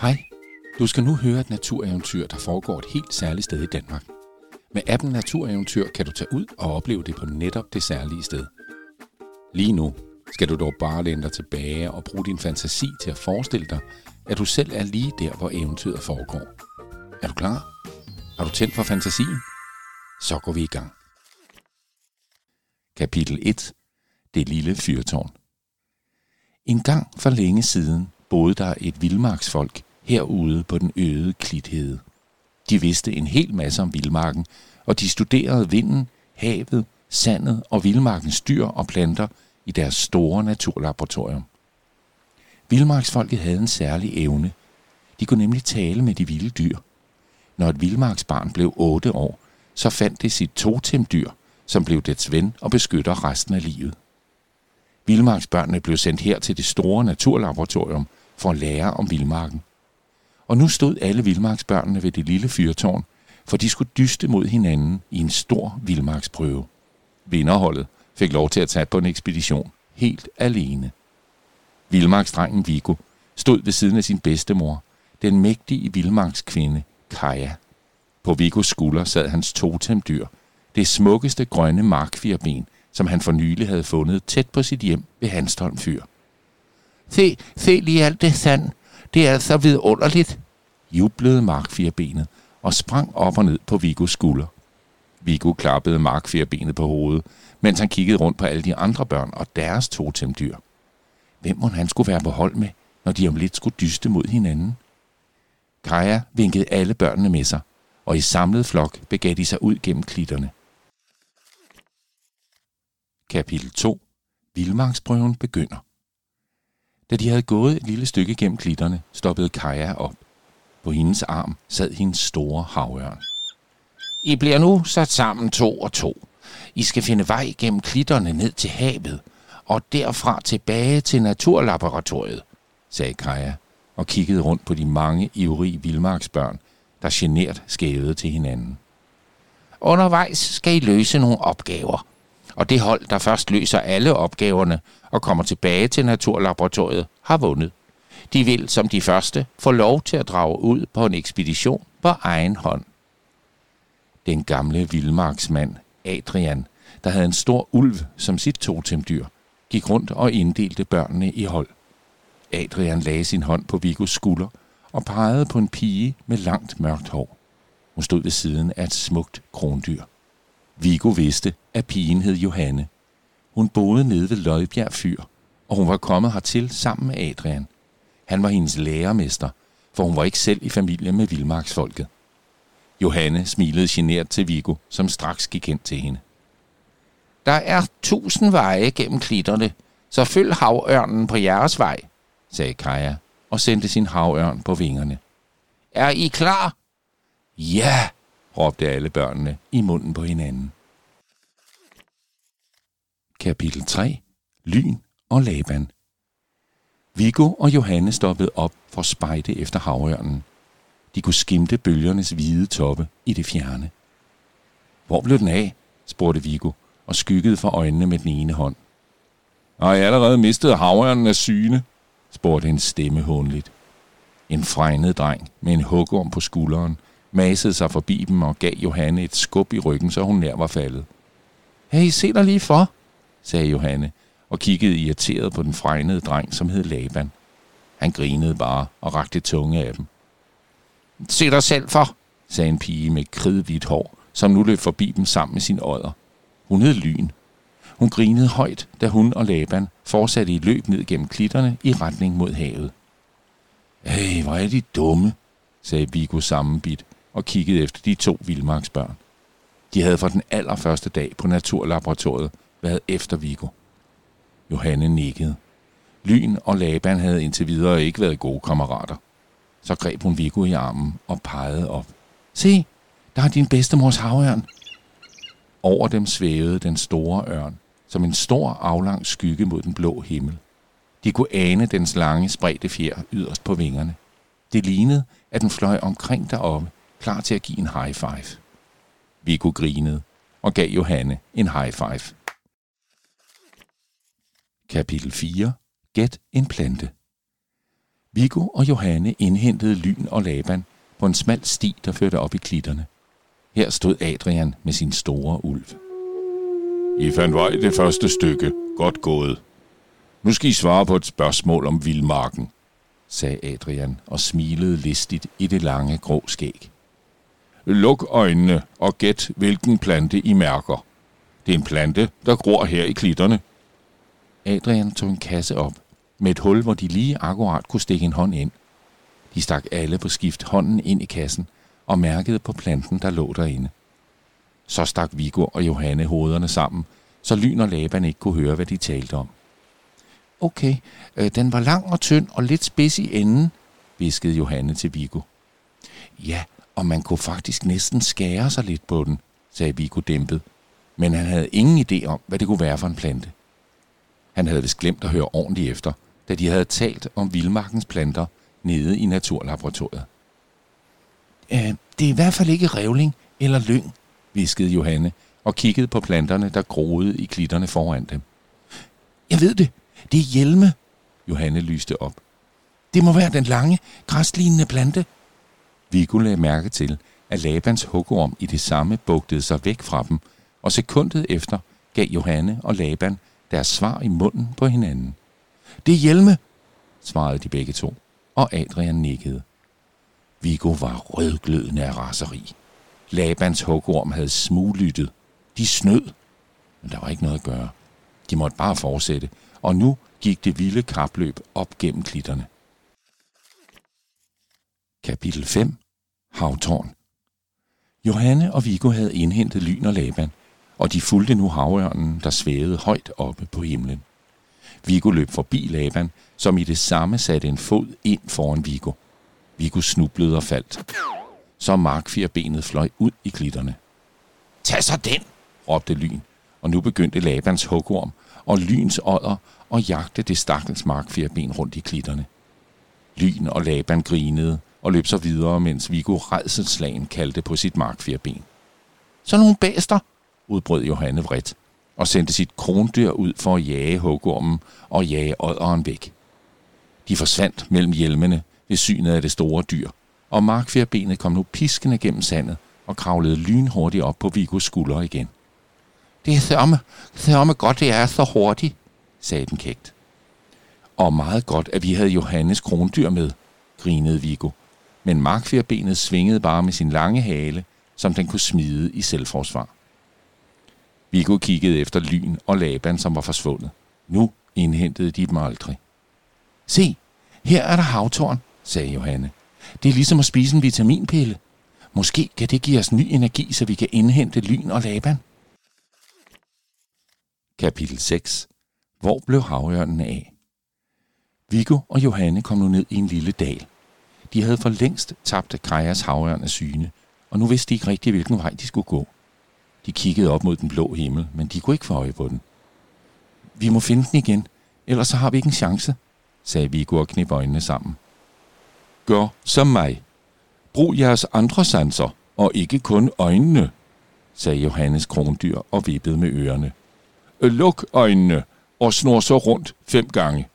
Hej, du skal nu høre et natureventyr, der foregår et helt særligt sted i Danmark. Med appen Natureventyr kan du tage ud og opleve det på netop det særlige sted. Lige nu skal du dog bare læne dig tilbage og bruge din fantasi til at forestille dig, at du selv er lige der, hvor eventyret foregår. Er du klar? Har du tændt for fantasien? Så går vi i gang. Kapitel 1. Det lille fyrtårn. En gang for længe siden boede der et vildmarksfolk herude på den øde klithede. De vidste en hel masse om vildmarken, og de studerede vinden, havet, sandet og vildmarkens dyr og planter i deres store naturlaboratorium. Vildmarksfolket havde en særlig evne. De kunne nemlig tale med de vilde dyr. Når et vildmarksbarn blev 8 år, så fandt det sit totemdyr, som blev dets ven og beskytter resten af livet. Vildmarksbørnene blev sendt her til det store naturlaboratorium for at lære om vildmarken. Og nu stod alle vildmarksbørnene ved det lille fyrtårn, for de skulle dyste mod hinanden i en stor vildmarksprøve. Vinderholdet fik lov til at tage på en ekspedition helt alene. Vildmarksdrengen Vigo stod ved siden af sin bedstemor, den mægtige vildmarkskvinde Kaja. På Vigos skulder sad hans totemdyr, det smukkeste grønne markfirben, som han for nylig havde fundet tæt på sit hjem ved Hanstholm Fyr. Se, se lige alt det sand. Det er altså vidunderligt, jublede markfirbenet og sprang op og ned på Vigos skulder. Vigo klappede markfirbenet på hovedet, mens han kiggede rundt på alle de andre børn og deres totemdyr. Hvem må han skulle være på hold med, når de om lidt skulle dyste mod hinanden? Kaja vinkede alle børnene med sig, og i samlet flok begav de sig ud gennem klitterne. Kapitel 2. Vildmarksprøven begynder. Da de havde gået et lille stykke gennem klitterne, stoppede Kaja op. På hendes arm sad hendes store havørn. I bliver nu sat sammen to og to. I skal finde vej gennem klitterne ned til havet, og derfra tilbage til naturlaboratoriet, sagde Kaja og kiggede rundt på de mange ivrige vildmarksbørn, der genert skævede til hinanden. Undervejs skal I løse nogle opgaver, og det hold, der først løser alle opgaverne og kommer tilbage til naturlaboratoriet, har vundet. De vil som de første få lov til at drage ud på en ekspedition på egen hånd. Den gamle vildmarksmand, Adrian, der havde en stor ulv som sit totemdyr, gik rundt og inddelte børnene i hold. Adrian lagde sin hånd på Vigos skulder og pegede på en pige med langt mørkt hår. Hun stod ved siden af et smukt krondyr. Vigo vidste, at pigen hed Johanne. Hun boede nede ved Løjbjerg Fyr, og hun var kommet hertil sammen med Adrian. Han var hendes lærermester, for hun var ikke selv i familie med vildmarksfolket. Johanne smilede genert til Vigo, som straks gik ind til hende. Der er tusind veje gennem klitterne, så følg havørnen på jeres vej, sagde Kaja og sendte sin havørn på vingerne. Er I klar? Ja, råbte alle børnene i munden på hinanden. Kapitel 3. Lyn og Laban Viggo og Johanne stoppede op for at spejde efter havørnen. De kunne skimte bølgernes hvide toppe i det fjerne. Hvor blev den af? spurgte Viggo og skyggede for øjnene med den ene hånd. Har jeg allerede mistet havørnen af syne? spurgte en stemme håndligt. En fregnet dreng med en hugorm på skulderen masede sig forbi dem og gav Johanne et skub i ryggen, så hun nær var faldet. Hey, se dig lige for, sagde Johanne og kiggede irriteret på den fregnede dreng, som hed Laban. Han grinede bare og rakte tunge af dem. Se dig selv for, sagde en pige med kridhvidt hår, som nu løb forbi dem sammen med sin ådder. Hun hed Lyn. Hun grinede højt, da hun og Laban fortsatte i løb ned gennem klitterne i retning mod havet. Hey, hvor er de dumme, sagde Vigo sammenbit og kiggede efter de to vildmarksbørn. De havde fra den allerførste dag på Naturlaboratoriet været efter Viggo. Johanne nikkede. Lyn og Laban havde indtil videre ikke været gode kammerater. Så greb hun Viggo i armen og pegede op. Se, der er din bedstemors havørn. Over dem svævede den store ørn, som en stor aflang skygge mod den blå himmel. De kunne ane dens lange, spredte fjer yderst på vingerne. Det lignede, at den fløj omkring deroppe, klar til at give en high five. Viggo grinede og gav Johanne en high five. Kapitel 4. Gæt en plante. Viggo og Johanne indhentede Lyn og Laban på en smal sti, der førte op i klitterne. Her stod Adrian med sin store ulv. I fandt vej det første stykke. Godt gået. Nu skal I svare på et spørgsmål om vildmarken, sagde Adrian og smilede listigt i det lange grå skæg. Luk øjnene og gæt, hvilken plante I mærker. Det er en plante, der gror her i klitterne. Adrian tog en kasse op med et hul, hvor de lige akkurat kunne stikke en hånd ind. De stak alle på skift hånden ind i kassen og mærkede på planten, der lå derinde. Så stak Viggo og Johanne hovederne sammen, så Lyn og Laban ikke kunne høre, hvad de talte om. Okay, øh, den var lang og tynd og lidt spids i enden, viskede Johanne til Viggo. Ja, og man kunne faktisk næsten skære sig lidt på den, sagde Viggo dæmpet. Men han havde ingen idé om, hvad det kunne være for en plante. Han havde vist glemt at høre ordentligt efter, da de havde talt om vildmarkens planter nede i naturlaboratoriet. Øh, det er i hvert fald ikke revling eller lyng, viskede Johanne og kiggede på planterne, der groede i klitterne foran dem. Jeg ved det. Det er hjelme, Johanne lyste op. Det må være den lange, græslignende plante. Viggo lagde mærke til, at Labans hugorm i det samme bugtede sig væk fra dem, og sekundet efter gav Johanne og Laban deres svar i munden på hinanden. Det er hjelme, svarede de begge to, og Adrian nikkede. Viggo var rødglødende af raseri. Labans hugorm havde smuglyttet. De snød, men der var ikke noget at gøre. De måtte bare fortsætte, og nu gik det vilde kapløb op gennem klitterne. Kapitel 5 Havtårn Johanne og Viggo havde indhentet Lyn og Laban, og de fulgte nu havørnen, der svævede højt oppe på himlen. Viggo løb forbi Laban, som i det samme satte en fod ind foran Viggo. Viggo snublede og faldt. Så markfirbenet fløj ud i klitterne. Tag så den, råbte Lyn, og nu begyndte Labans hugorm og Lyns ådder og jagte det stakkels markfirben rundt i klitterne. Lyn og Laban grinede og løb så videre, mens Viggo redselslagen kaldte på sit markfirben. Så nogle bæster, udbrød Johanne vredt og sendte sit krondyr ud for at jage hugormen og jage odderen væk. De forsvandt mellem hjelmene ved synet af det store dyr, og markfjerbenet kom nu piskende gennem sandet og kravlede lynhurtigt op på Vigos skulder igen. Det er sørme, sørme godt, det er så hurtigt, sagde den kægt. Og meget godt, at vi havde Johannes krondyr med, grinede Vigo. Men markfjerbenet svingede bare med sin lange hale, som den kunne smide i selvforsvar. Viggo kiggede efter Lyn og Laban, som var forsvundet. Nu indhentede de dem aldrig. Se, her er der havtårn, sagde Johanne. Det er ligesom at spise en vitaminpille. Måske kan det give os ny energi, så vi kan indhente Lyn og Laban. Kapitel 6. Hvor blev havørnen af? Viggo og Johanne kom nu ned i en lille dal. De havde for længst tabt Kajas havørn af syne, og nu vidste de ikke rigtig, hvilken vej de skulle gå. De kiggede op mod den blå himmel, men de kunne ikke få øje på den. Vi må finde den igen, ellers så har vi ikke en chance, sagde Viggo og knep øjnene sammen. Gør som mig. Brug jeres andre sanser, og ikke kun øjnene, sagde Johannes krondyr og vippede med ørerne. Luk øjnene og snor så rundt fem gange.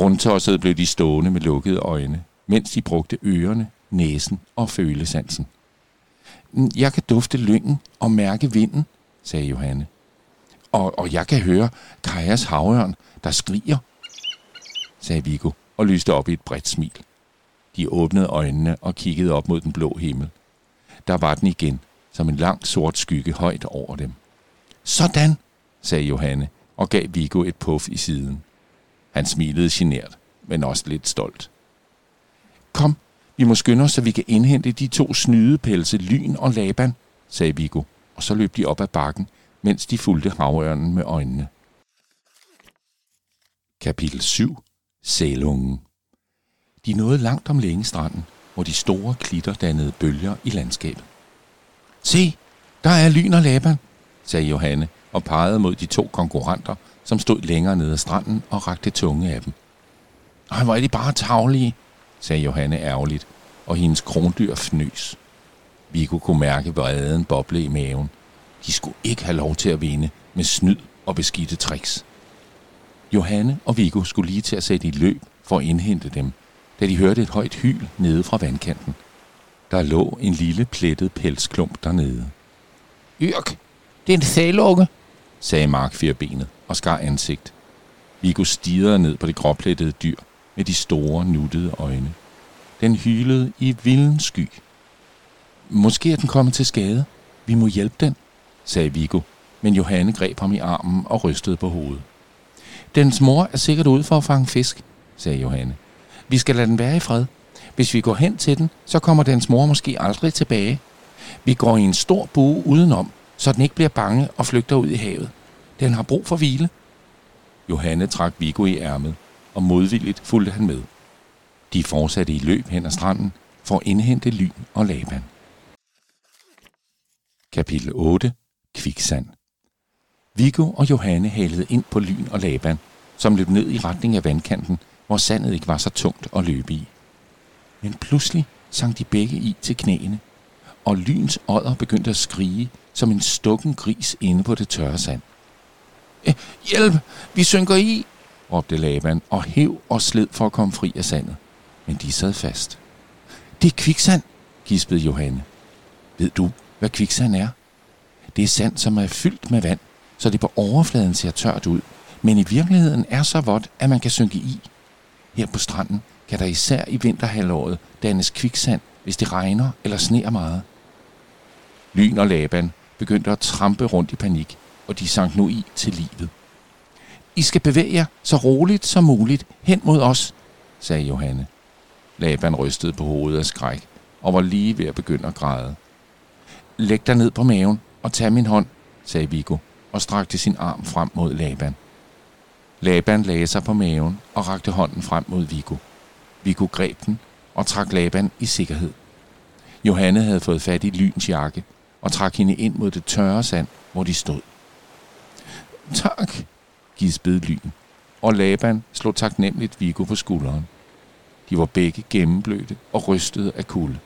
Rundtosset blev de stående med lukkede øjne, mens de brugte ørerne, næsen og følesansen. Mm, jeg kan dufte lyngen og mærke vinden, sagde Johanne. Og, og jeg kan høre Kajas havørn, der skriger, sagde Viggo og lyste op i et bredt smil. De åbnede øjnene og kiggede op mod den blå himmel. Der var den igen, som en lang sort skygge højt over dem. Sådan, sagde Johanne og gav Viggo et puff i siden. Han smilede genert, men også lidt stolt. Kom, vi må skynde os, så vi kan indhente de to snydepelse, Lyn og Laban, sagde Viggo, og så løb de op ad bakken, mens de fulgte havørnen med øjnene. Kapitel 7. Sælungen De nåede langt om længe stranden, hvor de store klitter dannede bølger i landskabet. Se, der er Lyn og Laban, sagde Johanne og pegede mod de to konkurrenter, som stod længere nede ad stranden og rakte tunge af dem. Ej, hvor er de bare tavlige, sagde Johanne ærgerligt, og hendes krondyr fnøs. Viggo kunne mærke vreden boble i maven. De skulle ikke have lov til at vinde med snyd og beskidte tricks. Johanne og Viggo skulle lige til at sætte i løb, for at indhente dem, da de hørte et højt hyl nede fra vandkanten. Der lå en lille plettet pelsklump dernede. Yrk, det er en sælunge, sagde Mark firbenet og skar ansigt. Viggo stirrede ned på det gråplettede dyr med de store, nuttede øjne. Den hylede i vilden sky. Måske er den kommet til skade. Vi må hjælpe den, sagde Viggo, men Johanne greb ham i armen og rystede på hovedet. Dens mor er sikkert ude for at fange fisk, sagde Johanne. Vi skal lade den være i fred. Hvis vi går hen til den, så kommer dens mor måske aldrig tilbage. Vi går i en stor bue udenom, så den ikke bliver bange og flygter ud i havet. Den har brug for hvile. Johanne trak Viggo i ærmet, og modvilligt fulgte han med. De fortsatte i løb hen ad stranden for at indhente Lyn og Laban. Kapitel 8. Kviksand Viggo og Johanne halede ind på Lyn og Laban, som løb ned i retning af vandkanten, hvor sandet ikke var så tungt at løbe i. Men pludselig sank de begge i til knæene, og Lyns ådder begyndte at skrige som en stukken gris inde på det tørre sand. Hjælp! Vi synker i! Råbte Laban og hæv og sled for at komme fri af sandet. Men de sad fast. Det er kviksand, gispede Johanne. Ved du, hvad kviksand er? Det er sand, som er fyldt med vand, så det på overfladen ser tørt ud, men i virkeligheden er så vådt, at man kan synke i. Her på stranden kan der især i vinterhalvåret dannes kviksand, hvis det regner eller sneer meget. Lyn og Laban begyndte at trampe rundt i panik, og de sank nu i til livet. I skal bevæge jer så roligt som muligt hen mod os, sagde Johanne. Laban rystede på hovedet af skræk og var lige ved at begynde at græde. Læg dig ned på maven og tag min hånd, sagde Viggo og strakte sin arm frem mod Laban. Laban lagde sig på maven og rakte hånden frem mod Viggo. Viggo greb den og trak Laban i sikkerhed. Johanne havde fået fat i Lyns jakke og trak hende ind mod det tørre sand, hvor de stod. Tak, gispede Lyn, og Laban slog taknemmeligt Viggo på skulderen. De var begge gennemblødte og rystede af kulde.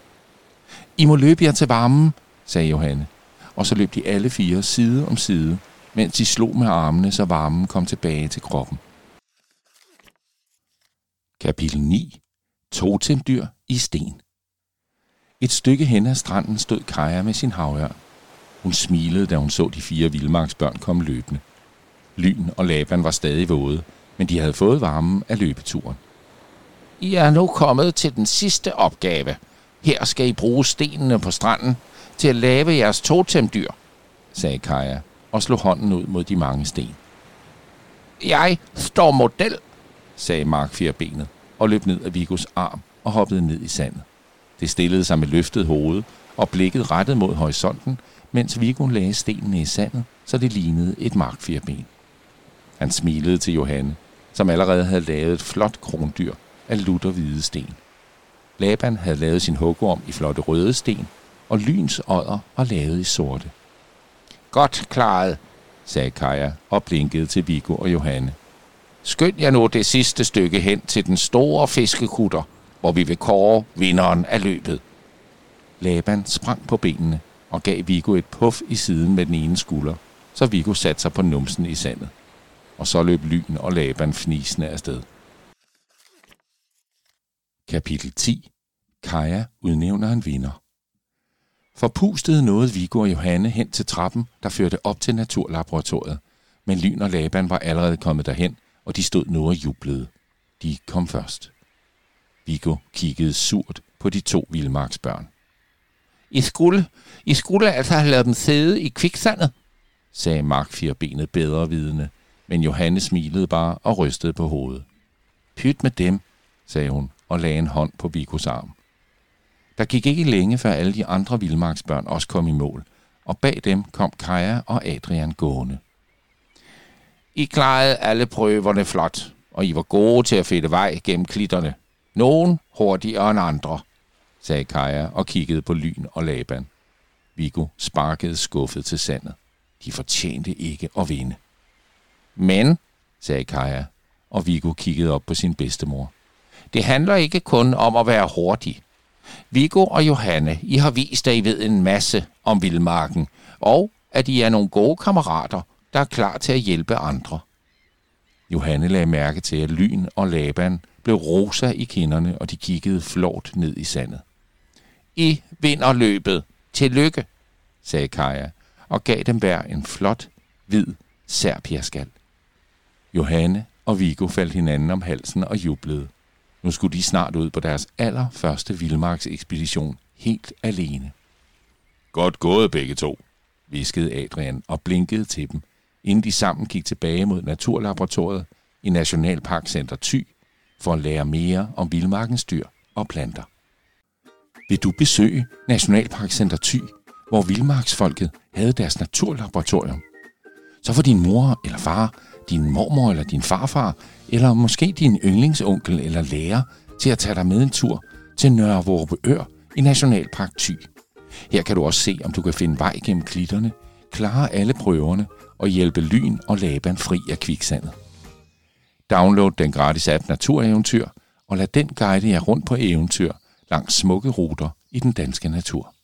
I må løbe jer til varmen, sagde Johanne, og så løb de alle fire side om side, mens de slog med armene, så varmen kom tilbage til kroppen. Kapitel 9. Totemdyr i sten. Et stykke hen ad stranden stod Kaja med sin havørn. Hun smilede, da hun så de fire vildmarksbørn komme løbende. Lyn og Laban var stadig våde, men de havde fået varmen af løbeturen. I er nu kommet til den sidste opgave. Her skal I bruge stenene på stranden til at lave jeres totemdyr, sagde Kaja og slog hånden ud mod de mange sten. Jeg står model, sagde Mark Fjerbenet og løb ned af Vigos arm og hoppede ned i sandet. Det stillede sig med løftet hoved og blikket rettet mod horisonten, mens Viggo lagde stenene i sandet, så det lignede et markfirben. Han smilede til Johanne, som allerede havde lavet et flot krondyr af lutter hvide sten. Laban havde lavet sin hugorm i flotte røde sten, og Lyns ådder var lavet i sorte. Godt klaret, sagde Kaja og blinkede til Viggo og Johanne. Skynd jer nu det sidste stykke hen til den store fiskekutter, hvor vi vil kåre vinderen af løbet. Laban sprang på benene og gav Viggo et puff i siden med den ene skulder, så Viggo satte sig på numsen i sandet. Og så løb Lyn og Laban fnisende afsted. Kapitel 10. Kaja udnævner en vinder. Forpustet nåede Viggo og Johanne hen til trappen, der førte op til naturlaboratoriet. Men Lyn og Laban var allerede kommet derhen, og de stod nu og jublede. De kom først. Viggo kiggede surt på de to vildmarksbørn. I skulle, I skulle altså have lavet dem sidde i kviksandet, sagde Mark firbenet bedre vidende, men Johanne smilede bare og rystede på hovedet. Pyt med dem, sagde hun og lagde en hånd på Vigos arm. Der gik ikke længe, før alle de andre vildmarksbørn også kom i mål, og bag dem kom Kaja og Adrian gående. I klarede alle prøverne flot, og I var gode til at finde vej gennem klitterne. Nogen hurtigere end andre, sagde Kaja og kiggede på Lyn og Laban. Viggo sparkede skuffet til sandet. De fortjente ikke at vinde. Men, sagde Kaja, og Viggo kiggede op på sin bedstemor. Det handler ikke kun om at være hurtig. Viggo og Johanne, I har vist, at I ved en masse om vildmarken, og at I er nogle gode kammerater, der er klar til at hjælpe andre. Johanne lagde mærke til, at Lyn og Laban blev rosa i kinderne, og de kiggede flot ned i sandet. I vinder løbet. Tillykke, sagde Kaja, og gav dem hver en flot, hvid serpiaskal. Johanne og Vigo faldt hinanden om halsen og jublede. Nu skulle de snart ud på deres allerførste vildmarksekspedition helt alene. Godt gået begge to, viskede Adrian og blinkede til dem, inden de sammen gik tilbage mod Naturlaboratoriet i Nationalparkcenter Thy for at lære mere om vildmarkens dyr og planter. Vil du besøge Nationalparkcenter Thy, hvor vildmarksfolket havde deres naturlaboratorium? Så får din mor eller far, din mormor eller din farfar, eller måske din yndlingsonkel eller lærer til at tage dig med en tur til Nørre Vorbeør i Nationalpark Thy. Her kan du også se, om du kan finde vej gennem klitterne, klare alle prøverne og hjælpe Lyn og Laban fri af kviksandet. Download den gratis app Natureventyr, og lad den guide jer rundt på eventyr langs smukke ruter i den danske natur.